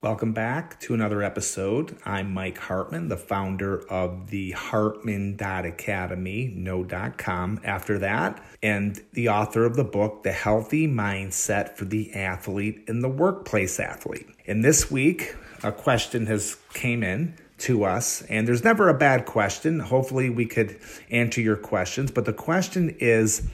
Welcome back to another episode. I'm Mike Hartman, the founder of the Hartman.academy, no.com after that, and the author of the book, The Healthy Mindset for the Athlete and the Workplace Athlete. And this week, a question has came in to us, and there's never a bad question. Hopefully, we could answer your questions, but the question is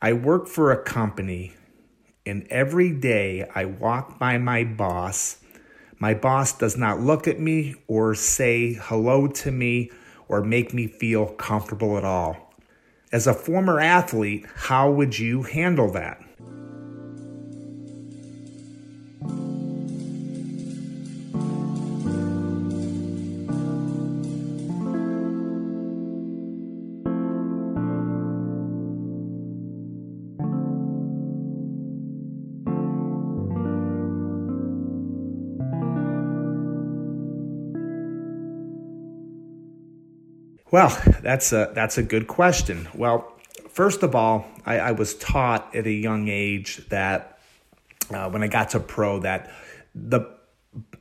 I work for a company, and every day I walk by my boss my boss does not look at me or say hello to me or make me feel comfortable at all. As a former athlete, how would you handle that? Well, that's a that's a good question. Well, first of all, I, I was taught at a young age that uh, when I got to pro that the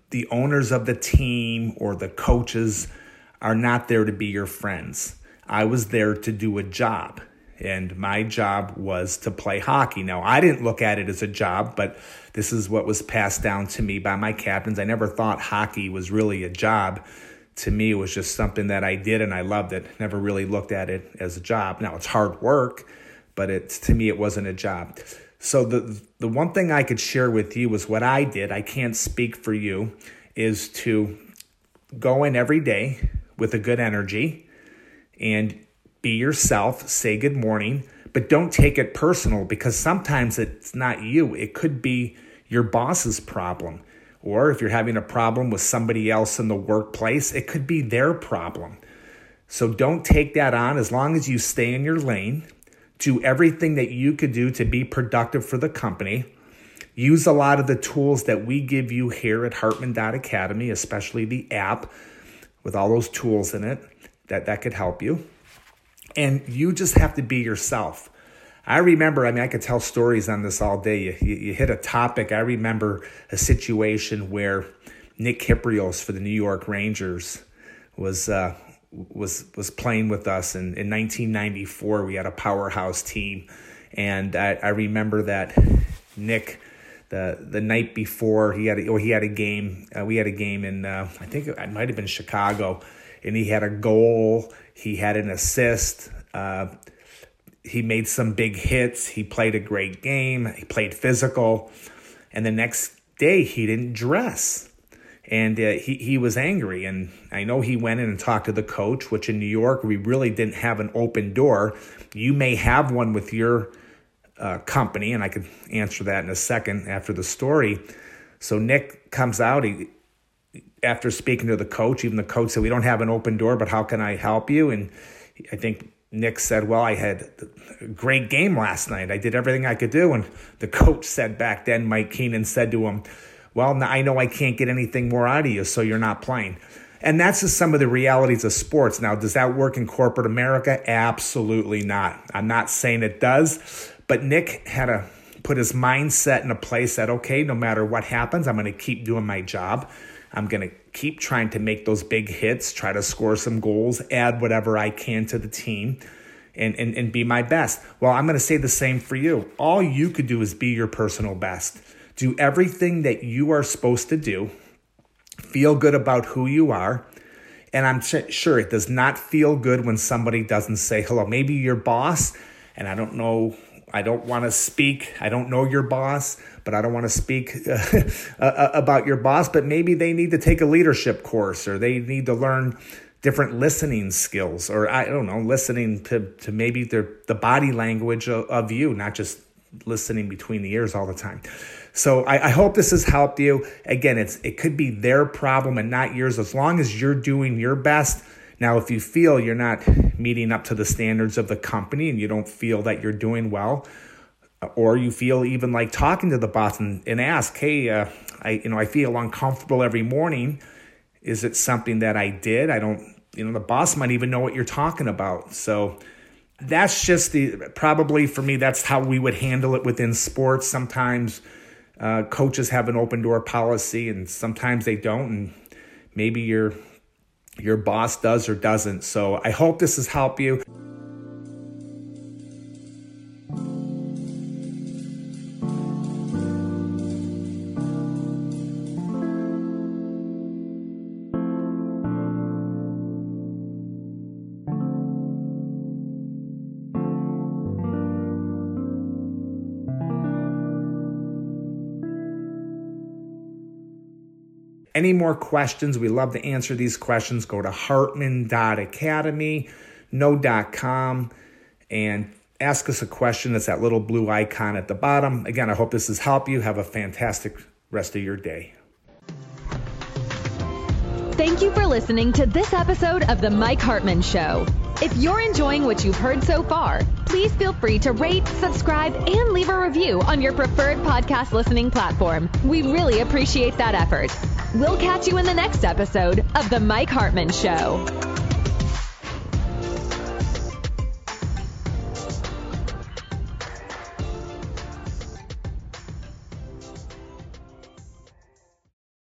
the owners of the team or the coaches are not there to be your friends. I was there to do a job, and my job was to play hockey. Now, I didn't look at it as a job, but this is what was passed down to me by my captains. I never thought hockey was really a job to me it was just something that I did and I loved it. Never really looked at it as a job. Now it's hard work, but it's to me it wasn't a job. So the the one thing I could share with you was what I did. I can't speak for you is to go in every day with a good energy and be yourself, say good morning, but don't take it personal because sometimes it's not you. It could be your boss's problem. Or if you're having a problem with somebody else in the workplace, it could be their problem. So don't take that on as long as you stay in your lane. Do everything that you could do to be productive for the company. Use a lot of the tools that we give you here at Hartman.academy, especially the app with all those tools in it that, that could help you. And you just have to be yourself. I remember, I mean, I could tell stories on this all day. You, you, you hit a topic. I remember a situation where Nick Kypreos for the New York Rangers was uh, was was playing with us, and in 1994 we had a powerhouse team, and I, I remember that Nick the the night before he had a, or he had a game. Uh, we had a game in uh, I think it might have been Chicago, and he had a goal. He had an assist. Uh, he made some big hits. He played a great game. He played physical. And the next day, he didn't dress. And uh, he, he was angry. And I know he went in and talked to the coach, which in New York, we really didn't have an open door. You may have one with your uh, company, and I could answer that in a second after the story. So Nick comes out. He, after speaking to the coach, even the coach said, We don't have an open door, but how can I help you? And I think Nick said, Well, I had a great game last night. I did everything I could do. And the coach said back then, Mike Keenan said to him, Well, I know I can't get anything more out of you, so you're not playing. And that's just some of the realities of sports. Now, does that work in corporate America? Absolutely not. I'm not saying it does, but Nick had to put his mindset in a place that, okay, no matter what happens, I'm going to keep doing my job. I'm going to keep trying to make those big hits, try to score some goals, add whatever I can to the team, and, and, and be my best. Well, I'm going to say the same for you. All you could do is be your personal best. Do everything that you are supposed to do, feel good about who you are. And I'm sure it does not feel good when somebody doesn't say hello. Maybe your boss, and I don't know I don't want to speak. I don't know your boss, but I don't want to speak uh, about your boss. But maybe they need to take a leadership course or they need to learn different listening skills or I don't know, listening to, to maybe their, the body language of, of you, not just listening between the ears all the time. So I, I, hope this has helped you. Again, it's it could be their problem and not yours as long as you're doing your best. Now, if you feel you're not meeting up to the standards of the company and you don't feel that you're doing well, or you feel even like talking to the boss and, and ask, hey, uh, I you know I feel uncomfortable every morning. Is it something that I did? I don't. You know, the boss might even know what you're talking about. So that's just the probably for me. That's how we would handle it within sports. Sometimes uh, coaches have an open door policy, and sometimes they don't. And maybe your your boss does or doesn't. So I hope this has helped you. Any more questions? We love to answer these questions. Go to hartman.academy, no.com, and ask us a question. It's that little blue icon at the bottom. Again, I hope this has helped you. Have a fantastic rest of your day. Thank you for listening to this episode of The Mike Hartman Show. If you're enjoying what you've heard so far, please feel free to rate, subscribe, and leave a review on your preferred podcast listening platform. We really appreciate that effort. We'll catch you in the next episode of The Mike Hartman Show.